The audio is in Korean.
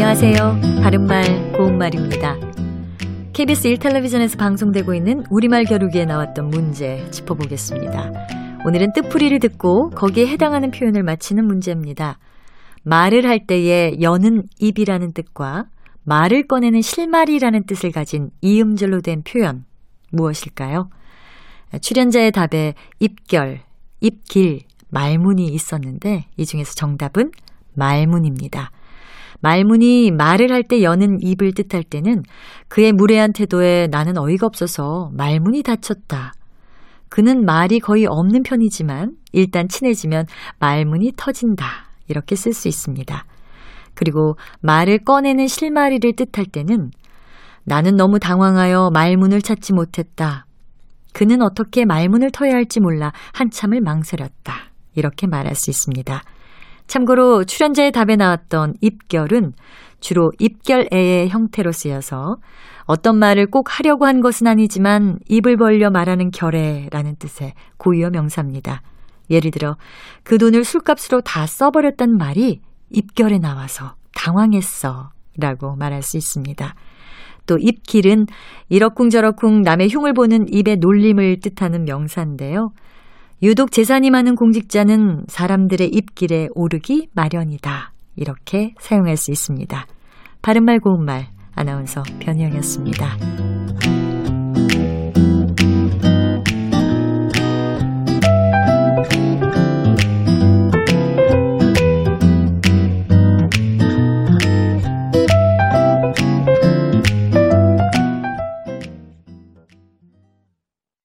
안녕하세요. 바른말 고운말입니다. KBS 1텔레비전에서 방송되고 있는 우리말 겨루기에 나왔던 문제 짚어보겠습니다. 오늘은 뜻풀이를 듣고 거기에 해당하는 표현을 맞히는 문제입니다. 말을 할 때에 여는 입이라는 뜻과 말을 꺼내는 실말이라는 뜻을 가진 이음절로 된 표현 무엇일까요? 출연자의 답에 입결, 입길, 말문이 있었는데 이 중에서 정답은 말문입니다. 말문이 말을 할 때 여는 입을 뜻할 때는 그의 무례한 태도에 나는 어이가 없어서 말문이 닫혔다. 그는 말이 거의 없는 편이지만 일단 친해지면 말문이 터진다. 이렇게 쓸 수 있습니다. 그리고 말을 꺼내는 실마리를 뜻할 때는 나는 너무 당황하여 말문을 찾지 못했다. 그는 어떻게 말문을 터야 할지 몰라 한참을 망설였다. 이렇게 말할 수 있습니다. 참고로 출연자의 답에 나왔던 입결은 주로 입결애의 형태로 쓰여서 어떤 말을 꼭 하려고 한 것은 아니지만 입을 벌려 말하는 결애라는 뜻의 고유어 명사입니다. 예를 들어 그 돈을 술값으로 다 써버렸단 말이 입결에 나와서 당황했어 라고 말할 수 있습니다. 또 입길은 이러쿵저러쿵 남의 흉을 보는 입의 놀림을 뜻하는 명사인데요. 유독 재산이 많은 공직자는 사람들의 입길에 오르기 마련이다. 이렇게 사용할 수 있습니다. 바른말 고운말 아나운서 변희영이었습니다.